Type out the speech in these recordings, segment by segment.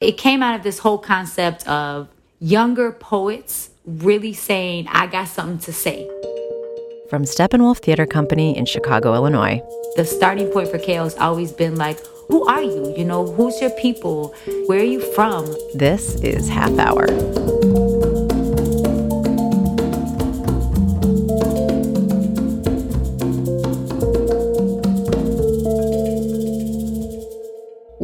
It came out of this whole concept of younger poets really saying, I got something to say. From Steppenwolf Theater Company in Chicago, Illinois. The starting point for KL has always been like, who are you? You know, who's your people? Where are you from? This is Half Hour.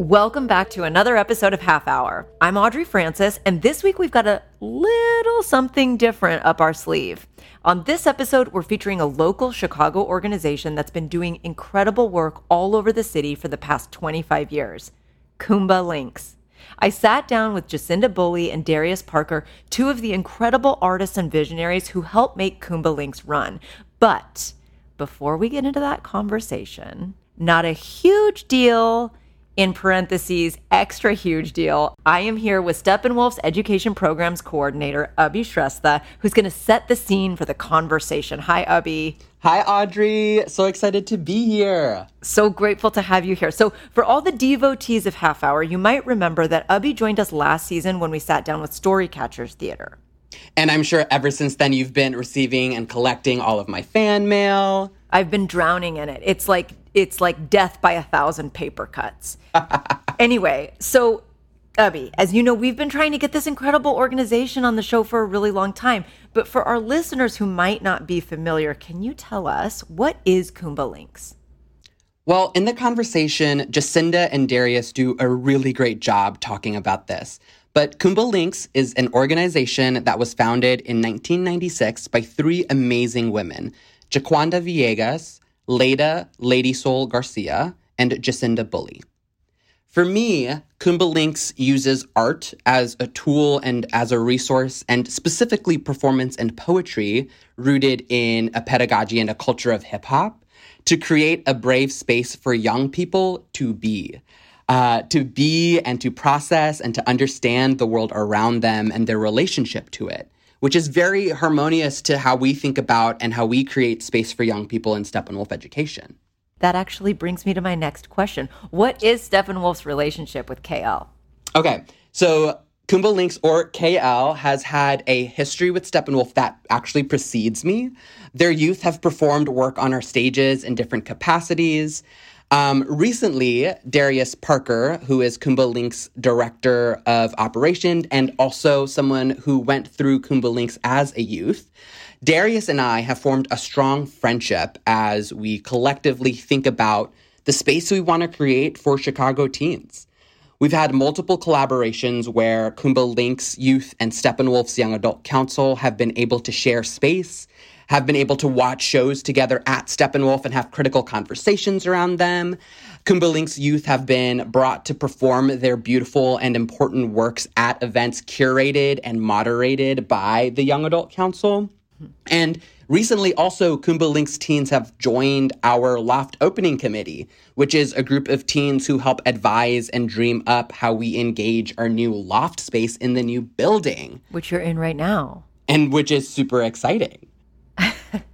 Welcome back to another episode of Half Hour. I'm Audrey Francis, and this week we've got a little something different up our sleeve. On this episode, we're featuring a local Chicago organization that's been doing incredible work all over the city for the past 25 years Kuumba Lynx. I sat down with Jacinda Bullie and Darius Parker, two of the incredible artists and visionaries who helped make Kuumba Lynx run. But before we get into that conversation, not a huge deal in parentheses, extra huge deal. I am here with Steppenwolf's Education Programs Coordinator, Abhi Shrestha, who's going to set the scene for the conversation. Hi, Abhi. Hi, Audrey. So excited to be here. So grateful to have you here. So, for all the devotees of Half Hour, you might remember that Abhi joined us last season when we sat down with Storycatchers Theater. And I'm sure ever since then you've been receiving and collecting all of my fan mail. I've been drowning in it. It's like it's like death by a thousand paper cuts. anyway, so Abhi, as you know, we've been trying to get this incredible organization on the show for a really long time. But for our listeners who might not be familiar, can you tell us what is Kuumba Lynx? Well, in the conversation, Jacinda and Darius do a really great job talking about this. But Kuumba Lynx is an organization that was founded in 1996 by three amazing women Jaquanda Villegas, Leida Lady Soul Garcia, and Jacinda Bullie. For me, Kuumba Lynx uses art as a tool and as a resource, and specifically performance and poetry rooted in a pedagogy and a culture of hip hop to create a brave space for young people to be. Uh, to be and to process and to understand the world around them and their relationship to it which is very harmonious to how we think about and how we create space for young people in Steppenwolf education. That actually brings me to my next question. What is Steppenwolf's relationship with KL? Okay, so Kuumba Lynx or KL has had a history with Steppenwolf that actually precedes me. Their youth have performed work on our stages in different capacities. Um, recently, Darius Parker, who is Kuumba Lynx's director of operation and also someone who went through Kuumba Lynx as a youth, Darius and I have formed a strong friendship as we collectively think about the space we want to create for Chicago teens. We've had multiple collaborations where Kuumba Lynx Youth and Steppenwolf's Young Adult Council have been able to share space have been able to watch shows together at Steppenwolf and have critical conversations around them. Kuumba Lynx's youth have been brought to perform their beautiful and important works at events curated and moderated by the Young Adult Council. And recently, also, Kuumba Lynx's teens have joined our Loft Opening Committee, which is a group of teens who help advise and dream up how we engage our new loft space in the new building. Which you're in right now. And which is super exciting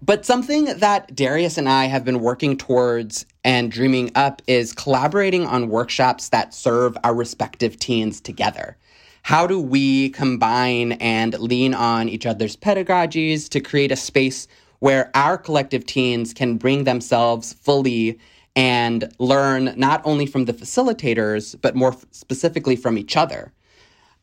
but something that Darius and I have been working towards and dreaming up is collaborating on workshops that serve our respective teens together. How do we combine and lean on each other's pedagogies to create a space where our collective teens can bring themselves fully and learn not only from the facilitators, but more specifically from each other?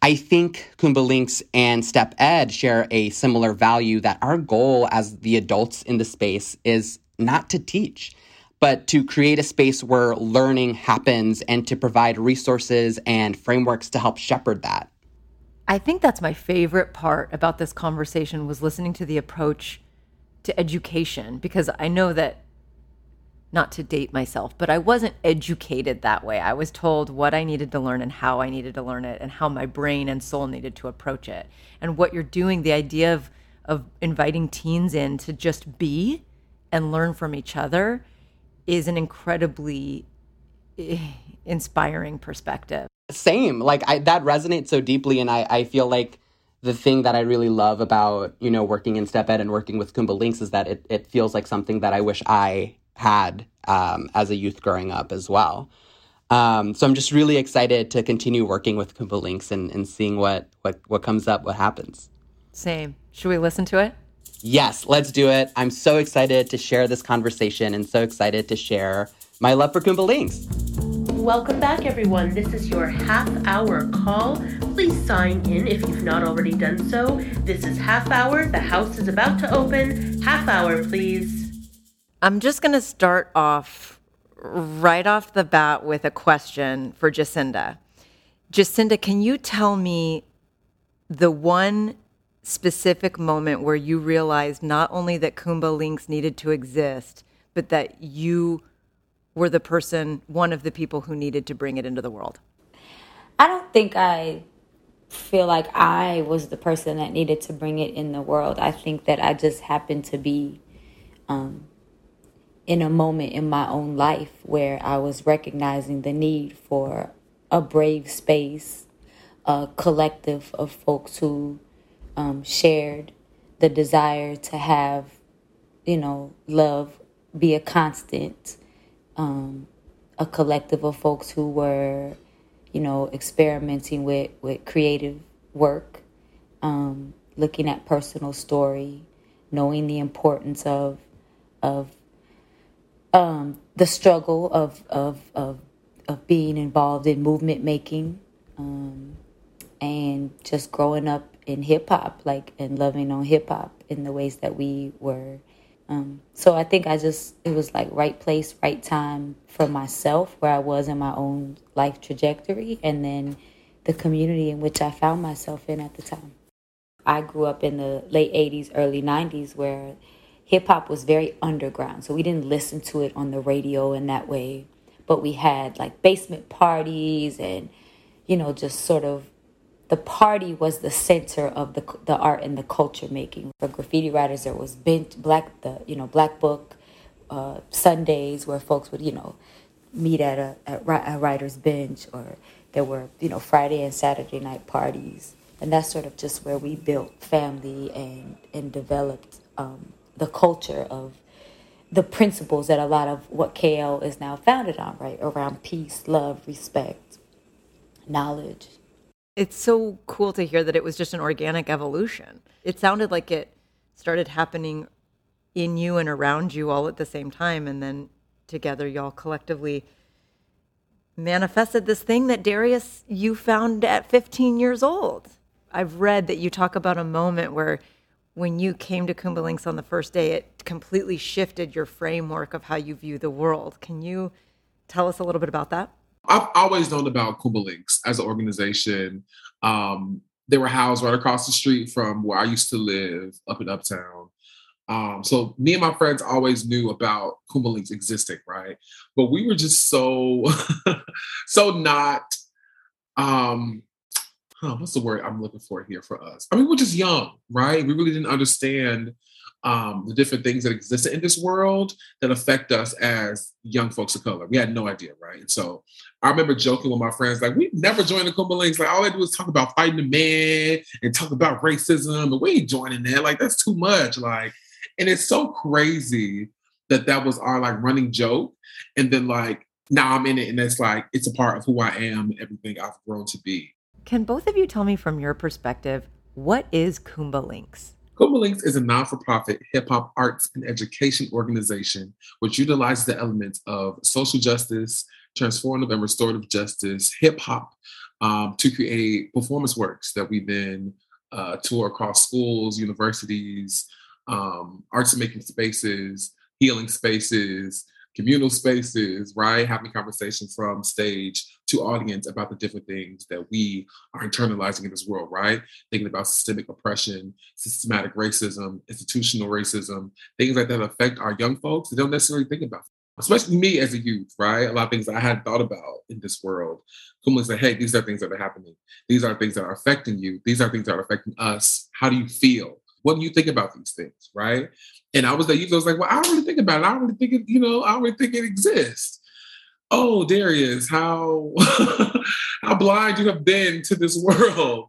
I think Kuumba Lynx and Step Ed share a similar value that our goal as the adults in the space is not to teach, but to create a space where learning happens and to provide resources and frameworks to help shepherd that. I think that's my favorite part about this conversation was listening to the approach to education because I know that not to date myself, but I wasn't educated that way. I was told what I needed to learn and how I needed to learn it and how my brain and soul needed to approach it. And what you're doing, the idea of of inviting teens in to just be and learn from each other is an incredibly eh, inspiring perspective. Same. Like I, that resonates so deeply and I, I feel like the thing that I really love about, you know, working in Step Ed and working with Kuumba Lynx is that it, it feels like something that I wish I had um, as a youth growing up as well. Um, so I'm just really excited to continue working with Kuumba Lynx and, and seeing what, what, what comes up, what happens. Same. Should we listen to it? Yes, let's do it. I'm so excited to share this conversation and so excited to share my love for Kuumba Lynx. Welcome back, everyone. This is your half hour call. Please sign in if you've not already done so. This is half hour. The house is about to open. Half hour, please. I'm just going to start off right off the bat with a question for Jacinda. Jacinda, can you tell me the one specific moment where you realized not only that Kuumba Lynx needed to exist, but that you were the person, one of the people who needed to bring it into the world? I don't think I feel like I was the person that needed to bring it in the world. I think that I just happened to be um, in a moment in my own life where I was recognizing the need for a brave space, a collective of folks who um, shared the desire to have, you know, love be a constant, um, a collective of folks who were, you know, experimenting with, with creative work, um, looking at personal story, knowing the importance of of um, the struggle of, of of of being involved in movement making, um, and just growing up in hip hop, like and loving on hip hop in the ways that we were. Um, so I think I just it was like right place, right time for myself, where I was in my own life trajectory, and then the community in which I found myself in at the time. I grew up in the late '80s, early '90s, where hip hop was very underground, so we didn't listen to it on the radio in that way, but we had like basement parties and you know just sort of the party was the center of the the art and the culture making. For graffiti writers, there was black the you know black book uh, Sundays where folks would you know meet at a, at a writer's bench, or there were you know Friday and Saturday night parties, and that's sort of just where we built family and and developed um, the culture of the principles that a lot of what KL is now founded on, right? Around peace, love, respect, knowledge, it's so cool to hear that it was just an organic evolution. It sounded like it started happening in you and around you all at the same time. And then together, y'all collectively manifested this thing that Darius, you found at 15 years old. I've read that you talk about a moment where when you came to Kuumba Lynx on the first day, it completely shifted your framework of how you view the world. Can you tell us a little bit about that? I've always known about Kuumba Lynx as an organization. Um, they were housed right across the street from where I used to live up in Uptown. Um, so me and my friends always knew about Kuumba Links existing, right? But we were just so, so not, um, huh, what's the word I'm looking for here for us? I mean, we're just young, right? We really didn't understand um, the different things that exist in this world that affect us as young folks of color. We had no idea, right? And so I remember joking with my friends, like, we never joined the Kuumba Lynx. Like, all they do is talk about fighting the man and talk about racism, and we ain't joining that. Like, that's too much. Like, and it's so crazy that that was our like running joke. And then, like, now I'm in it, and it's like, it's a part of who I am everything I've grown to be. Can both of you tell me from your perspective, what is Kuumba Lynx? Kuumba Links is a non for profit hip hop arts and education organization which utilizes the elements of social justice, transformative and restorative justice, hip hop um, to create performance works that we then uh, tour across schools, universities, um, arts and making spaces, healing spaces, communal spaces, right? Having conversations from stage to audience about the different things that we are internalizing in this world, right? Thinking about systemic oppression, systematic racism, institutional racism, things like that affect our young folks. They don't necessarily think about, especially me as a youth, right? A lot of things I hadn't thought about in this world. Come say, hey, these are things that are happening. These are things that are affecting you. These are things that are affecting us. How do you feel? What do you think about these things, right? And I was youth. I was like, well, I don't really think about it. I don't really think it, you know, I don't really think it exists. Oh, Darius, how how blind you have been to this world.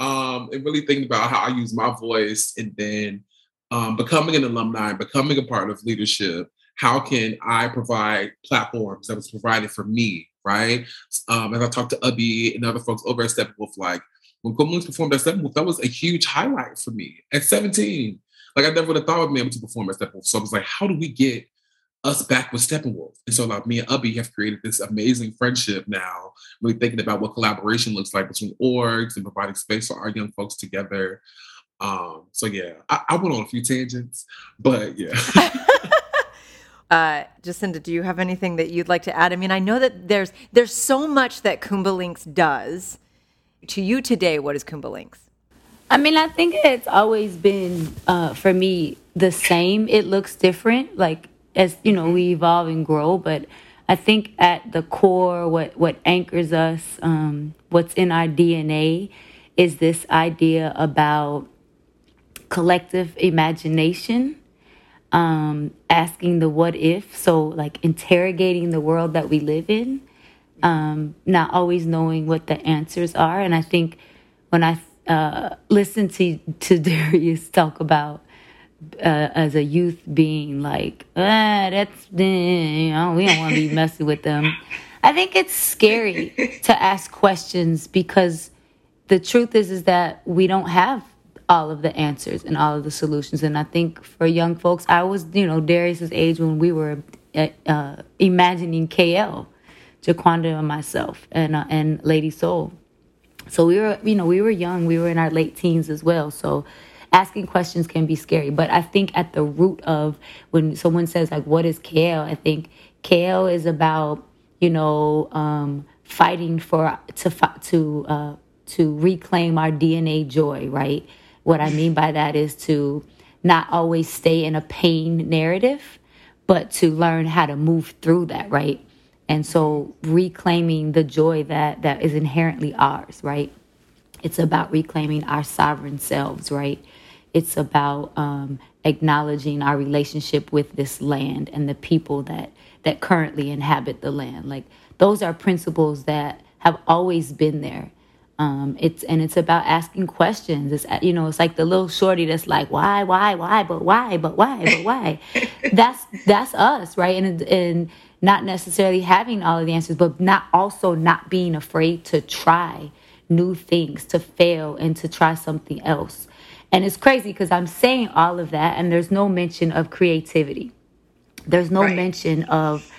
Um, and really thinking about how I use my voice and then um, becoming an alumni, becoming a part of leadership, how can I provide platforms that was provided for me, right? Um, as I talked to Abhi and other folks over at Steppenwolf, like when Kuumba Lynx performed at Steppenwolf, that was a huge highlight for me at 17. Like I never would have thought of being able to perform at Steppenwolf. So I was like, how do we get us back with Steppenwolf? And so like me and Abhi have created this amazing friendship now, really thinking about what collaboration looks like between orgs and providing space for our young folks together. Um, so yeah, I, I went on a few tangents, but yeah. Uh, Jacinda, do you have anything that you'd like to add? I mean, I know that there's there's so much that Kuumba Lynx does. To you today, what is Kuumba Lynx? I mean, I think it's always been uh, for me the same. It looks different, like as you know, we evolve and grow. But I think at the core, what what anchors us, um, what's in our DNA, is this idea about collective imagination um, asking the what if, so like interrogating the world that we live in, um, not always knowing what the answers are. And I think when I uh, listen to to Darius talk about uh, as a youth being like, ah, that's you know, we don't want to be messing with them. I think it's scary to ask questions because the truth is is that we don't have all of the answers and all of the solutions. And I think for young folks, I was, you know, Darius's age when we were uh, uh imagining KL, Jaquanda and myself, and uh, and Lady Soul. So we were, you know, we were young. We were in our late teens as well. So asking questions can be scary. But I think at the root of when someone says like, "What is KL? I think KL is about, you know, um, fighting for to to uh, to reclaim our DNA joy, right? What I mean by that is to not always stay in a pain narrative, but to learn how to move through that, right? And so reclaiming the joy that that is inherently ours, right? It's about reclaiming our sovereign selves, right? It's about um, acknowledging our relationship with this land and the people that that currently inhabit the land. Like those are principles that have always been there um, it's and it's about asking questions. It's you know, it's like the little shorty that's like, why, why, why, but why, but why, but why. that's that's us, right? And and not necessarily having all of the answers, but not also not being afraid to try new things, to fail, and to try something else. And it's crazy because I'm saying all of that, and there's no mention of creativity. There's no right. mention of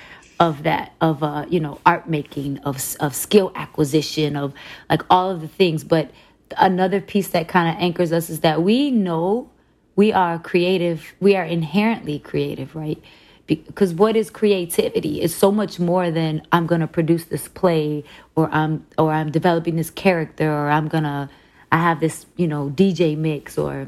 of that of uh you know art making of of skill acquisition of like all of the things. But another piece that kind of anchors us is that we know we are creative we are inherently creative right? Because what is creativity? Is so much more than i'm going to produce this play or i'm or i'm developing this character or i'm going to i have this you know dj mix or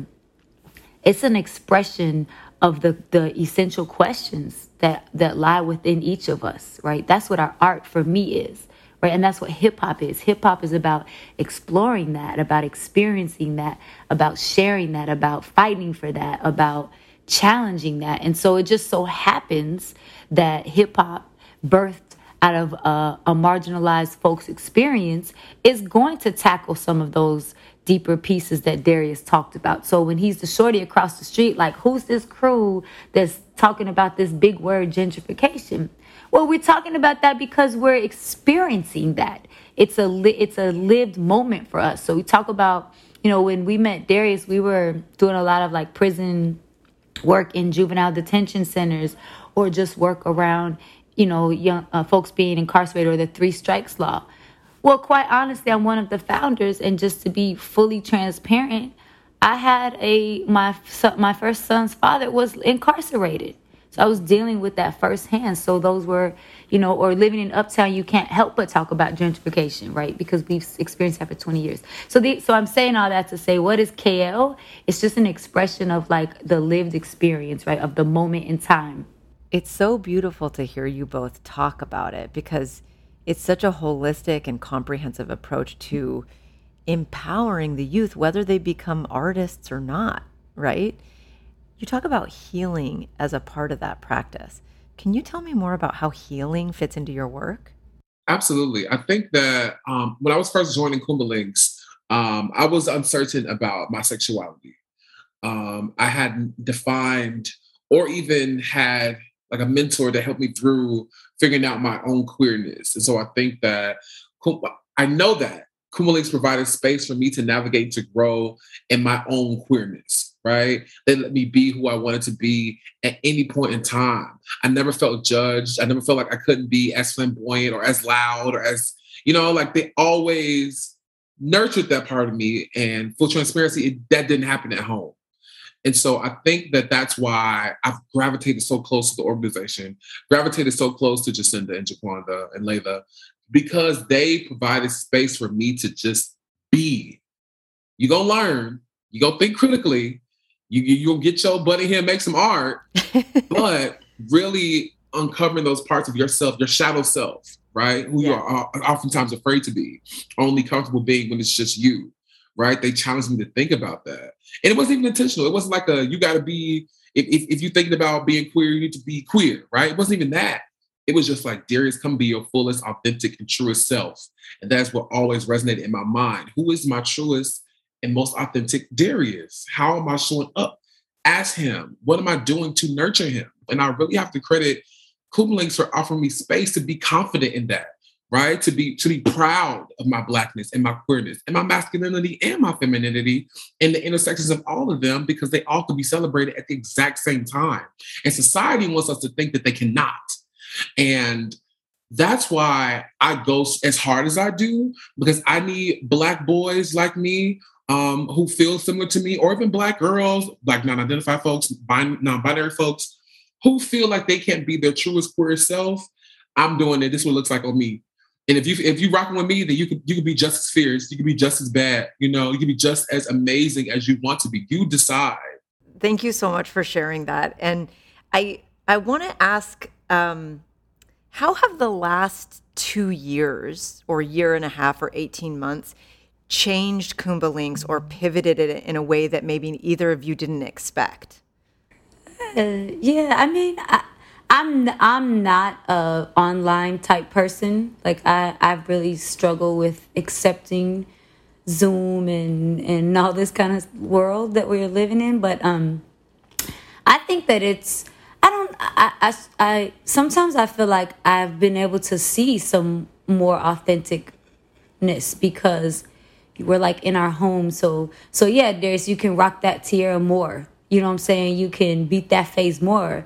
it's an expression of the the essential questions that that lie within each of us, right? That's what our art for me is, right? And that's what hip hop is. Hip hop is about exploring that, about experiencing that, about sharing that, about fighting for that, about challenging that. And so it just so happens that hip hop birthed out of a, a marginalized folks experience is going to tackle some of those deeper pieces that Darius talked about. So when he's the shorty across the street, like, who's this crew that's talking about this big word gentrification? Well, we're talking about that because we're experiencing that. It's a li- it's a lived moment for us. So we talk about, you know, when we met Darius, we were doing a lot of like prison work in juvenile detention centers or just work around, you know, young uh, folks being incarcerated or the three strikes law. Well, quite honestly, I'm one of the founders, and just to be fully transparent, I had a my my first son's father was incarcerated, so I was dealing with that firsthand. So those were, you know, or living in Uptown, you can't help but talk about gentrification, right? Because we've experienced that for 20 years. So the so I'm saying all that to say, what is KL? It's just an expression of like the lived experience, right, of the moment in time. It's so beautiful to hear you both talk about it because it's such a holistic and comprehensive approach to empowering the youth, whether they become artists or not, right? You talk about healing as a part of that practice. Can you tell me more about how healing fits into your work? Absolutely. I think that um, when I was first joining Kuumba Lynx, um, I was uncertain about my sexuality. Um, I hadn't defined or even had like a mentor that helped me through figuring out my own queerness. And so I think that I know that Kuumba Lynx provided space for me to navigate to grow in my own queerness, right? They let me be who I wanted to be at any point in time. I never felt judged. I never felt like I couldn't be as flamboyant or as loud or as, you know, like they always nurtured that part of me. And full transparency, it, that didn't happen at home. And so I think that that's why I've gravitated so close to the organization, gravitated so close to Jacinda and Jaquanda and Layla, because they provided space for me to just be. You gonna learn, you gonna think critically, you you'll get your buddy here, make some art, but really uncovering those parts of yourself, your shadow self, right? Who yeah. you are oftentimes afraid to be, only comfortable being when it's just you right? They challenged me to think about that. And it wasn't even intentional. It wasn't like a, you got to be, if, if, if, you're thinking about being queer, you need to be queer, right? It wasn't even that. It was just like, Darius, come be your fullest, authentic, and truest self. And that's what always resonated in my mind. Who is my truest and most authentic Darius? How am I showing up as him? What am I doing to nurture him? And I really have to credit Kuumba for offering me space to be confident in that right? To be to be proud of my blackness and my queerness and my masculinity and my femininity and the intersections of all of them because they all could be celebrated at the exact same time. And society wants us to think that they cannot. And that's why I go as hard as I do because I need black boys like me um, who feel similar to me, or even black girls, black non-identified folks, non-binary folks who feel like they can't be their truest queer self. I'm doing it. This is what it looks like on me. And if you if you rocking with me, then you could you could be just as fierce, you could be just as bad, you know, you could be just as amazing as you want to be. You decide. Thank you so much for sharing that. And I I want to ask, um, how have the last two years or year and a half or 18 months changed Kuumba Links or pivoted it in a way that maybe either of you didn't expect? Uh, yeah, I mean, I, I'm I'm not a online type person. Like I I really struggle with accepting Zoom and and all this kind of world that we're living in. But um, I think that it's I don't I I, I sometimes I feel like I've been able to see some more authenticness because we're like in our home. So so yeah, there's you can rock that tiara more. You know what I'm saying? You can beat that phase more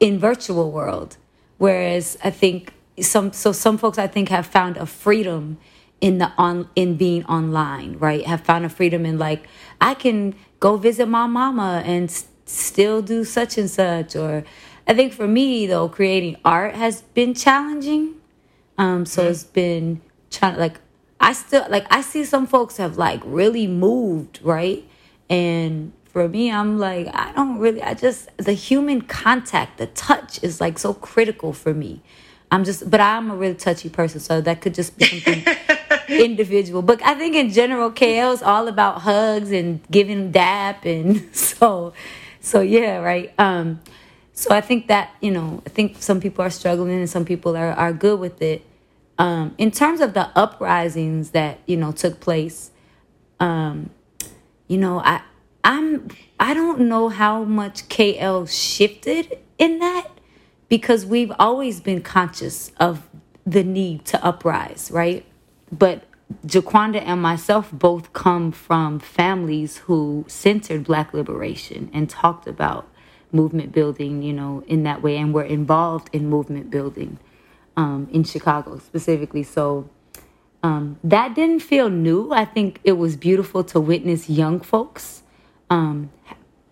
in virtual world whereas i think some so some folks i think have found a freedom in the on in being online right? Have found a freedom in like i can go visit my mama and s- still do such and such or i think for me though creating art has been challenging. Um so mm-hmm. it's been trying like i still like i see some folks have like really moved right? And for me, I'm like, I don't really, I just, the human contact, the touch is like so critical for me. I'm just, but I'm a really touchy person, so that could just be something individual. But I think in general, KL is all about hugs and giving dap, and so, so yeah, right. Um, so I think that you know, I think some people are struggling and some people are are good with it. Um, in terms of the uprisings that you know took place, um, you know, I I'm I don't know how much KL shifted in that because we've always been conscious of the need to uprise, right? But Jaquanda and myself both come from families who centered Black liberation and talked about movement building, you know, in that way, and were involved in movement building um, in Chicago specifically. So um, that didn't feel new. I think it was beautiful to witness young folks um,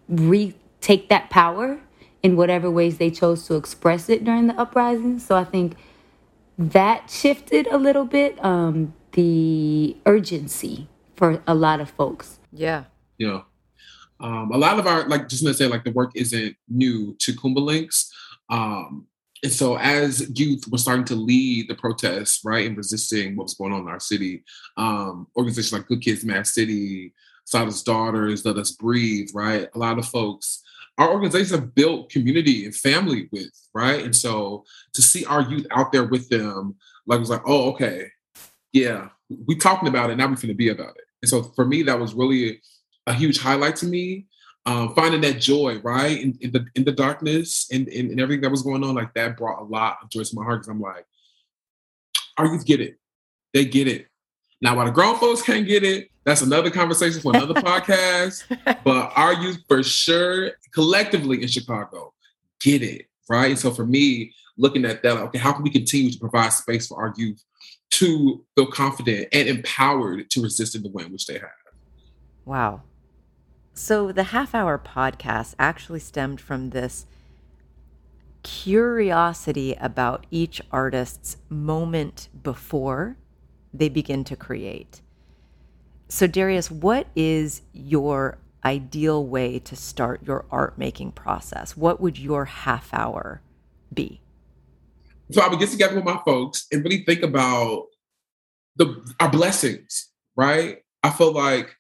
retake that power in whatever ways they chose to express it during the uprising. So I think that shifted a little bit um, the urgency for a lot of folks. Yeah. Yeah. Um, a lot of our, like, just to say, like, the work isn't new to Kuumba Lynx. Um, and so, as youth were starting to lead the protests, right, and resisting what was going on in our city, um, organizations like Good Kids Mad City, Silas Daughters, Let Us Breathe, right? A lot of folks, our organizations have built community and family with, right? And so to see our youth out there with them, like, it was like, oh, okay, yeah, we talking about it, now we're to be about it. And so for me, that was really a huge highlight to me. um, finding that joy, right, in, in the in the darkness and in, everything that was going on, like that brought a lot of joy to my heart because I'm like, our youth get it, they get it. Now, why the grown folks can't get it, that's another conversation for another podcast. But our youth, for sure, collectively in Chicago, get it, right? And so for me, looking at that, okay, how can we continue to provide space for our youth to feel confident and empowered to resist in the way in which they have? Wow. So the half hour podcast actually stemmed from this curiosity about each artist's moment before they begin to create. So, Darius, what is your ideal way to start your art making process? What would your half hour be? So I would get together with my folks and really think about the our blessings, right? I feel like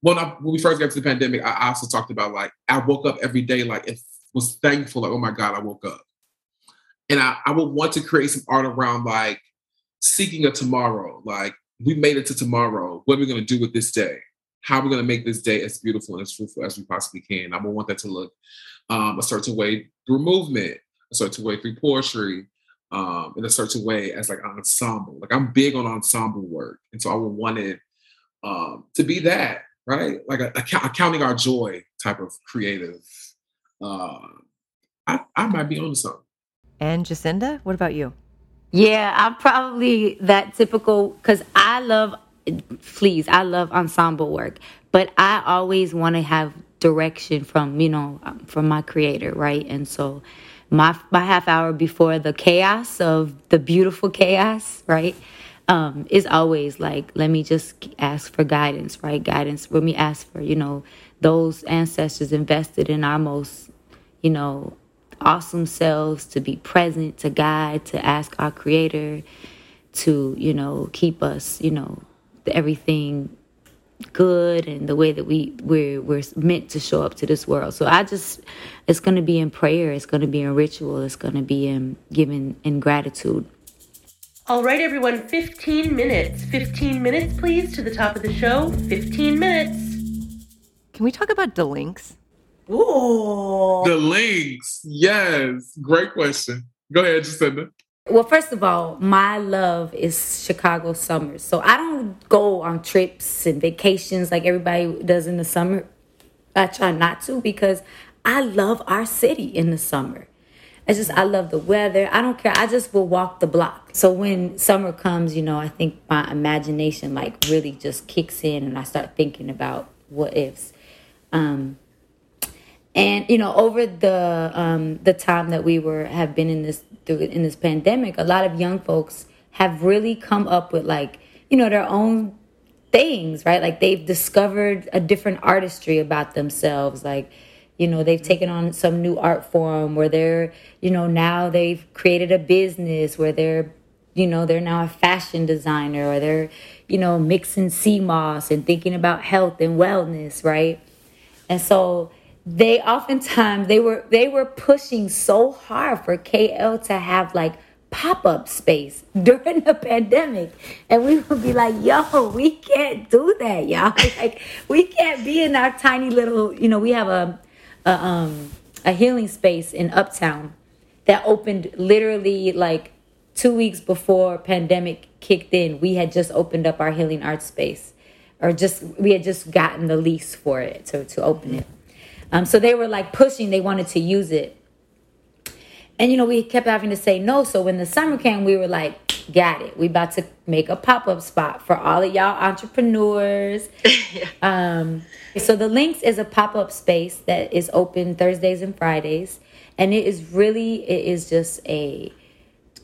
when I when we first got to the pandemic, I also talked about like I woke up every day like it was thankful, like, oh my God, I woke up. And I, I would want to create some art around like seeking a tomorrow. Like we made it to tomorrow. What are we gonna do with this day? How are we gonna make this day as beautiful and as fruitful as we possibly can? I would want that to look um, a certain way through movement, a certain way through poetry, um, in a certain way as like an ensemble. Like I'm big on ensemble work, and so I would want it um, to be that right? Like a, a, a counting our joy type of creative. Uh, I, I might be on something. And Jacinda, what about you? Yeah, I'm probably that typical because I love, please, I love ensemble work, but I always want to have direction from you know um, from my creator, right? And so my my half hour before the chaos of the beautiful chaos, right? um, is always like, let me just ask for guidance, right? Guidance. Let me ask for, you know, those ancestors invested in our most, you know, awesome selves to be present, to guide, to ask our creator to, you know, keep us, you know, everything good and the way that we we're we're meant to show up to this world. So I just it's going to be in prayer, it's going to be in ritual, it's going to be in giving in gratitude all right, everyone, 15 minutes. 15 minutes, please, to the top of the show. 15 minutes. Can we talk about Delinks? Ooh. links, Yes. Great question. Go ahead, Jacinda. Well, first of all, my love is Chicago summers. So I don't go on trips and vacations like everybody does in the summer. I try not to because I love our city in the summer. It's just I love the weather. I don't care. I just will walk the block. So when summer comes, you know, I think my imagination like really just kicks in, and I start thinking about what ifs. Um, and you know, over the um, the time that we were have been in this through in this pandemic, a lot of young folks have really come up with like you know their own things, right? Like they've discovered a different artistry about themselves, like you know they've taken on some new art form where they're you know now they've created a business where they're you know they're now a fashion designer or they're you know mixing sea moss and thinking about health and wellness right and so they oftentimes they were they were pushing so hard for kl to have like pop-up space during the pandemic and we would be like yo we can't do that y'all like we can't be in our tiny little you know we have a a, um, a healing space in Uptown that opened literally like two weeks before pandemic kicked in. We had just opened up our healing art space, or just we had just gotten the lease for it to to open it. Um, so they were like pushing; they wanted to use it, and you know we kept having to say no. So when the summer came, we were like, got it. We about to make a pop-up spot for all of y'all entrepreneurs. um, so the links is a pop-up space that is open Thursdays and Fridays. And it is really, it is just a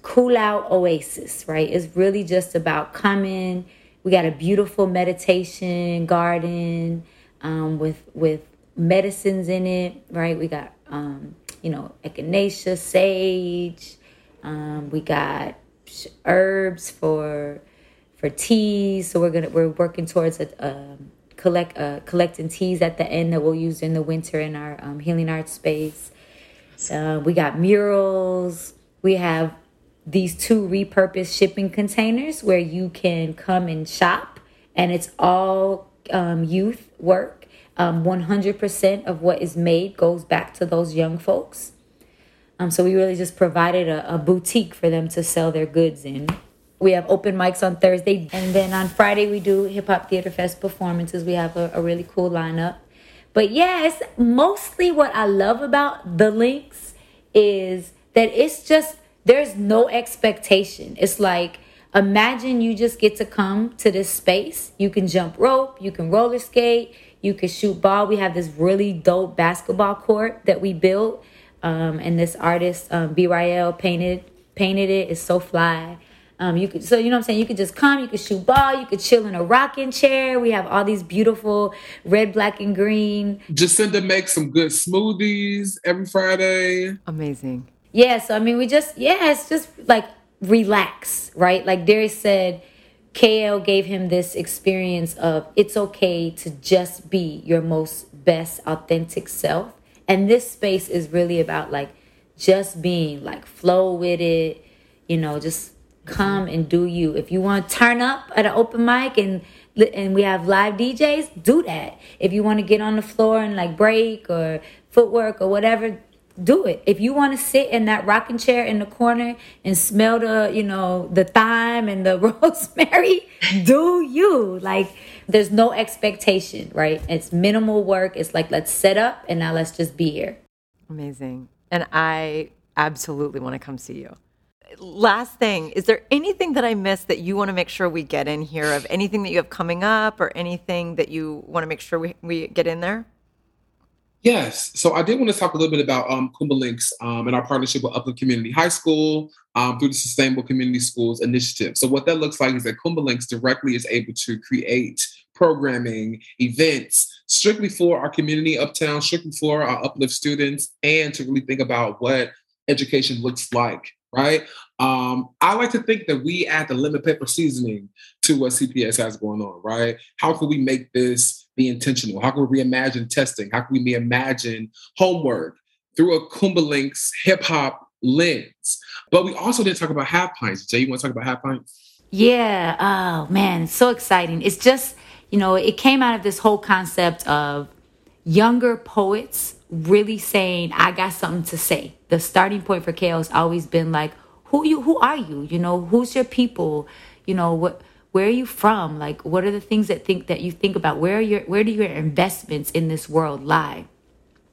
cool out oasis, right? It's really just about coming. We got a beautiful meditation garden um, with with medicines in it, right? We got um, you know echinacea, sage. Um, we got herbs for for teas. So we're gonna we're working towards a, um, collect uh, collecting teas at the end that we'll use in the winter in our um, healing arts space. Uh, we got murals. We have these two repurposed shipping containers where you can come and shop, and it's all um, youth work. Um, 100% of what is made goes back to those young folks. Um, so we really just provided a, a boutique for them to sell their goods in. We have open mics on Thursday, and then on Friday we do Hip Hop Theater Fest performances. We have a, a really cool lineup. But yes, mostly what I love about the links is that it's just there's no expectation. It's like imagine you just get to come to this space. You can jump rope, you can roller skate, you can shoot ball. We have this really dope basketball court that we built, um, and this artist um, BYL painted painted it. It's so fly. Um, you could, so you know what I'm saying. You could just come. You could shoot ball. You could chill in a rocking chair. We have all these beautiful red, black, and green. Jacinda makes some good smoothies every Friday. Amazing. Yeah. So I mean, we just yeah, it's just like relax, right? Like Darius said, KL gave him this experience of it's okay to just be your most best authentic self, and this space is really about like just being like flow with it, you know, just come and do you. If you want to turn up at an open mic and and we have live DJs, do that. If you want to get on the floor and like break or footwork or whatever, do it. If you want to sit in that rocking chair in the corner and smell the, you know, the thyme and the rosemary, do you. Like there's no expectation, right? It's minimal work. It's like let's set up and now let's just be here. Amazing. And I absolutely want to come see you last thing, is there anything that I missed that you want to make sure we get in here of anything that you have coming up or anything that you want to make sure we, we get in there? Yes. So I did want to talk a little bit about um, Kuumba Lynx um, and our partnership with Uplift Community High School um, through the Sustainable Community Schools Initiative. So what that looks like is that Kuumba Lynx directly is able to create programming, events, strictly for our community uptown, strictly for our uplift students, and to really think about what education looks like right? Um, I like to think that we add the lemon pepper seasoning to what CPS has going on, right? How can we make this be intentional? How can we reimagine testing? How can we reimagine homework through a Kuumba Lynx hip hop lens? But we also didn't talk about half pints. Jay, you want to talk about half pints? Yeah. Oh man, so exciting. It's just, you know, it came out of this whole concept of younger poets really saying, I got something to say. The starting point for KL has always been like, who you who are you? You know, who's your people? You know, what where are you from? Like what are the things that think that you think about? Where are your where do your investments in this world lie?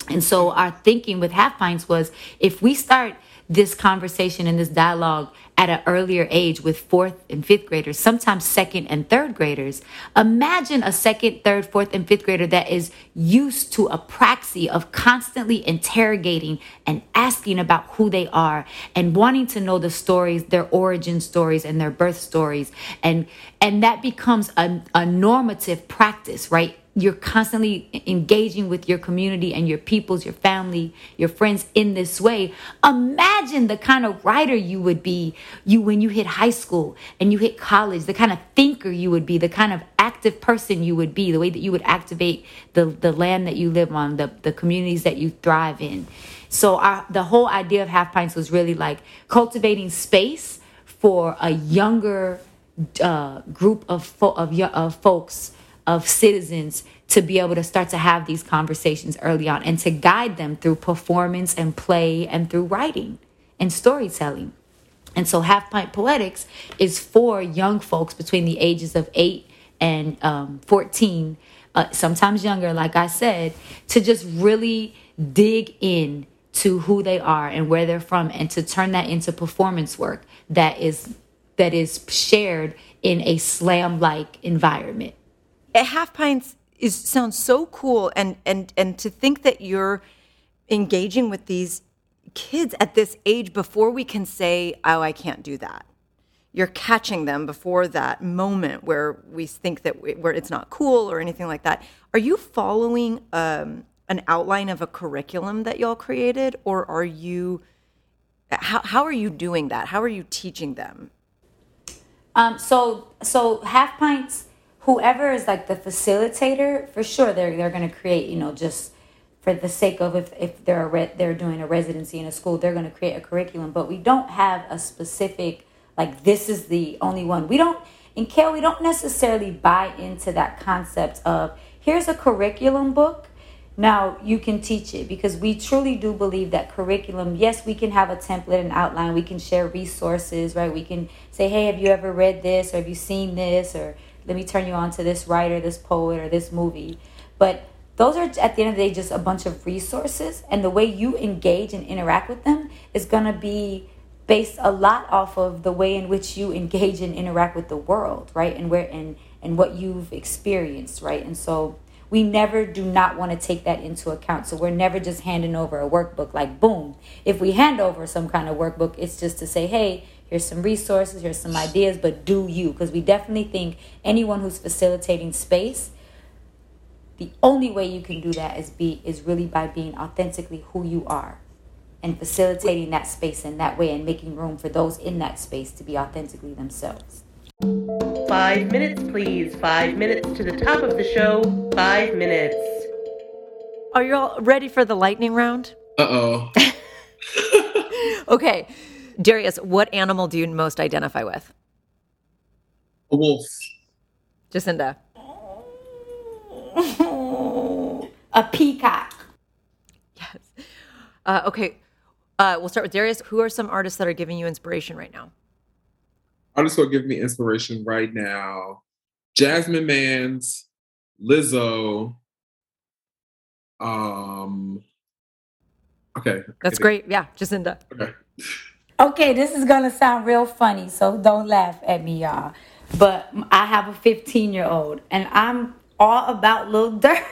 And so our thinking with Half Pints was if we start this conversation and this dialogue at an earlier age with fourth and fifth graders, sometimes second and third graders. Imagine a second, third, fourth, and fifth grader that is used to a praxis of constantly interrogating and asking about who they are and wanting to know the stories, their origin stories and their birth stories. And and that becomes a, a normative practice, right? You're constantly engaging with your community and your peoples, your family, your friends in this way. Imagine the kind of writer you would be you when you hit high school and you hit college, the kind of thinker you would be, the kind of active person you would be, the way that you would activate the, the land that you live on, the, the communities that you thrive in. So our, the whole idea of Half Pints was really like cultivating space for a younger uh, group of, fo- of, of folks of citizens to be able to start to have these conversations early on and to guide them through performance and play and through writing and storytelling. And so, Half Pint Poetics is for young folks between the ages of 8 and um, 14, uh, sometimes younger, like I said, to just really dig in to who they are and where they're from and to turn that into performance work that is that is shared in a slam like environment half pints is sounds so cool and and and to think that you're engaging with these kids at this age before we can say oh i can't do that. You're catching them before that moment where we think that we, where it's not cool or anything like that. Are you following um, an outline of a curriculum that y'all created or are you how, how are you doing that? How are you teaching them? Um, so so half pints whoever is like the facilitator, for sure they're they're going to create, you know, just for the sake of if, if they're re- they're doing a residency in a school, they're going to create a curriculum. But we don't have a specific like this is the only one. We don't in KL we don't necessarily buy into that concept of here's a curriculum book. Now you can teach it because we truly do believe that curriculum, yes, we can have a template and outline. We can share resources, right? We can say, hey, have you ever read this or have you seen this? Or let me turn you on to this writer, this poet, or this movie. But those are at the end of the day just a bunch of resources. And the way you engage and interact with them is going to be based a lot off of the way in which you engage and interact with the world, right? And where and and what you've experienced, right? And so we never do not want to take that into account. So we're never just handing over a workbook like boom. If we hand over some kind of workbook, it's just to say, hey, here's some resources, here's some ideas, but do you? Because we definitely think anyone who's facilitating space, the only way you can do that is be is really by being authentically who you are and facilitating that space in that way and making room for those in that space to be authentically themselves. Five minutes, please. Five minutes to the top of the show. Five minutes. Are you all ready for the lightning round? Uh oh. Okay. Darius, what animal do you most identify with? A wolf. Jacinda. A peacock. Yes. Uh, okay. Uh, we'll start with Darius. Who are some artists that are giving you inspiration right now? Artists who are giving me inspiration right now. Jasmine Mans, Lizzo. Um. Okay. That's okay. great. Yeah, Jacinda. Okay. Okay, this is gonna sound real funny, so don't laugh at me, y'all. But I have a 15 year old, and I'm all about Lil Durk.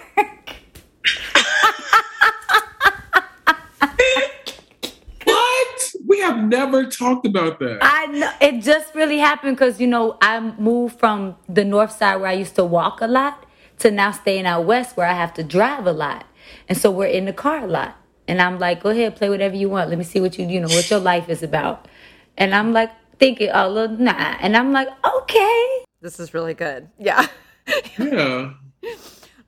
What? We have never talked about that. I know it just really happened because you know I moved from the north side where I used to walk a lot to now staying out west where I have to drive a lot, and so we're in the car a lot. And I'm like, go ahead, play whatever you want. Let me see what you you know what your life is about. And I'm like thinking, oh, little nah. And I'm like, okay. This is really good. Yeah. yeah.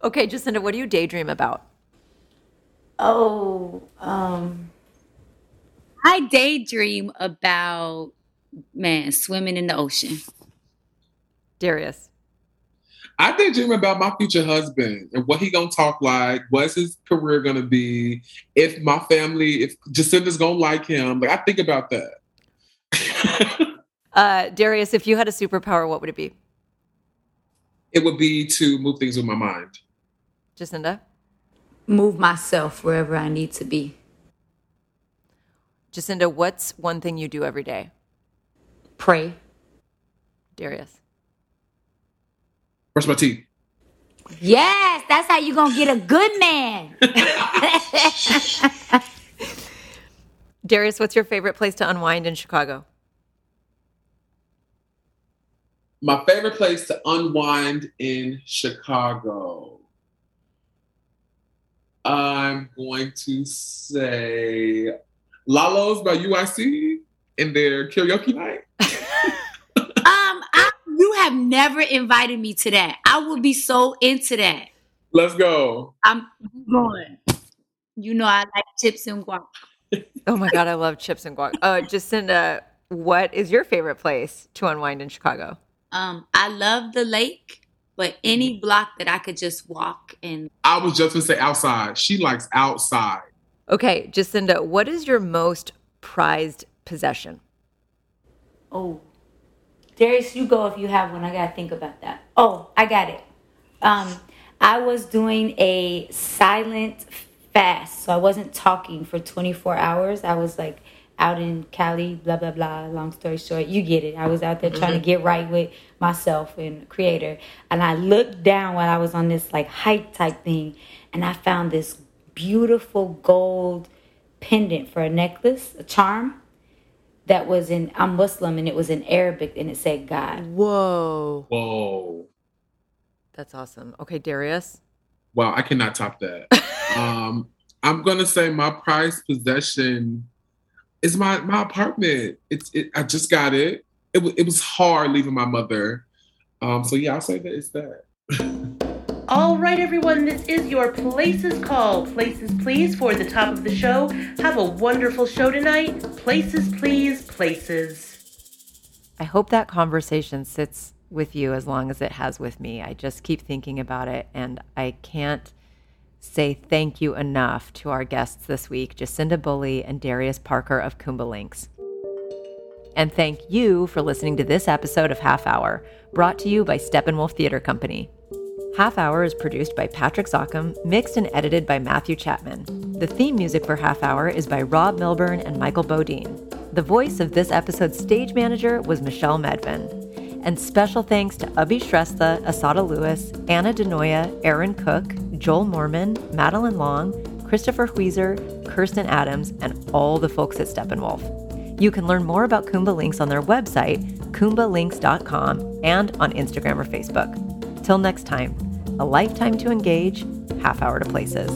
okay, Jacinda, what do you daydream about? Oh, um, I daydream about man swimming in the ocean. Darius. I daydream about my future husband and what he gonna talk like, what's his career gonna be, if my family, if Jacinda's gonna like him. Like I think about that. Uh, Darius, if you had a superpower, what would it be? it would be to move things with my mind. Jacinda? Move myself wherever I need to be. Jacinda, what's one thing you do every day? Pray. Darius. Brush my teeth. Yes, that's how you gonna get a good man. Darius, what's your favorite place to unwind in Chicago? My favorite place to unwind in Chicago. I'm going to say Lalo's by UIC in their karaoke night. I, you have never invited me to that. I would be so into that. Let's go. I'm going. You know I like chips and guac. Oh my God, I love chips and guac. Uh, Jacinda, what is your favorite place to unwind in Chicago? Um, I love the lake, but any block that I could just walk and I was just gonna say outside. She likes outside. Okay, Jacinda, what is your most prized possession? oh, Darius, you go if you have one. I gotta think about that. Oh, I got it. Um, I was doing a silent fast, so I wasn't talking for 24 hours. I was like out in Cali, blah blah blah. Long story short, you get it. I was out there trying to get right with myself and creator, and I looked down while I was on this like hike type thing, and I found this beautiful gold pendant for a necklace, a charm that was in I'm Muslim and it was in Arabic and it said God. Whoa. Whoa. That's awesome. Okay, Darius. Wow, I cannot top that. um, I'm gonna say my prized possession is my my apartment. It's it, I just got it. It was it was hard leaving my mother. Um, so yeah, I'll say that it's that. All right, everyone, this is your Places Call. Places, please, for the top of the show. Have a wonderful show tonight. Places, please, places. I hope that conversation sits with you as long as it has with me. I just keep thinking about it, and I can't say thank you enough to our guests this week, Jacinda Bullie and Darius Parker of Kuumba Lynx. And thank you for listening to this episode of Half Hour, brought to you by Steppenwolf Theater Company. Half Hour is produced by Patrick Zockham, mixed and edited by Matthew Chapman. The theme music for Half Hour is by Rob Milburn and Michael Bodeen. The voice of this episode's stage manager was Michelle Medvin. And special thanks to Abhi Shrestha, Asada Lewis, Anna Denoya, Aaron Cook, Joel Mormon, Madeline Long, Christopher Huizer, Kirsten Adams, and all the folks at Steppenwolf. You can learn more about Kuumba Lynx on their website, kuumbalynx.com, and on Instagram or Facebook. Till next time, a lifetime to engage, half hour to places.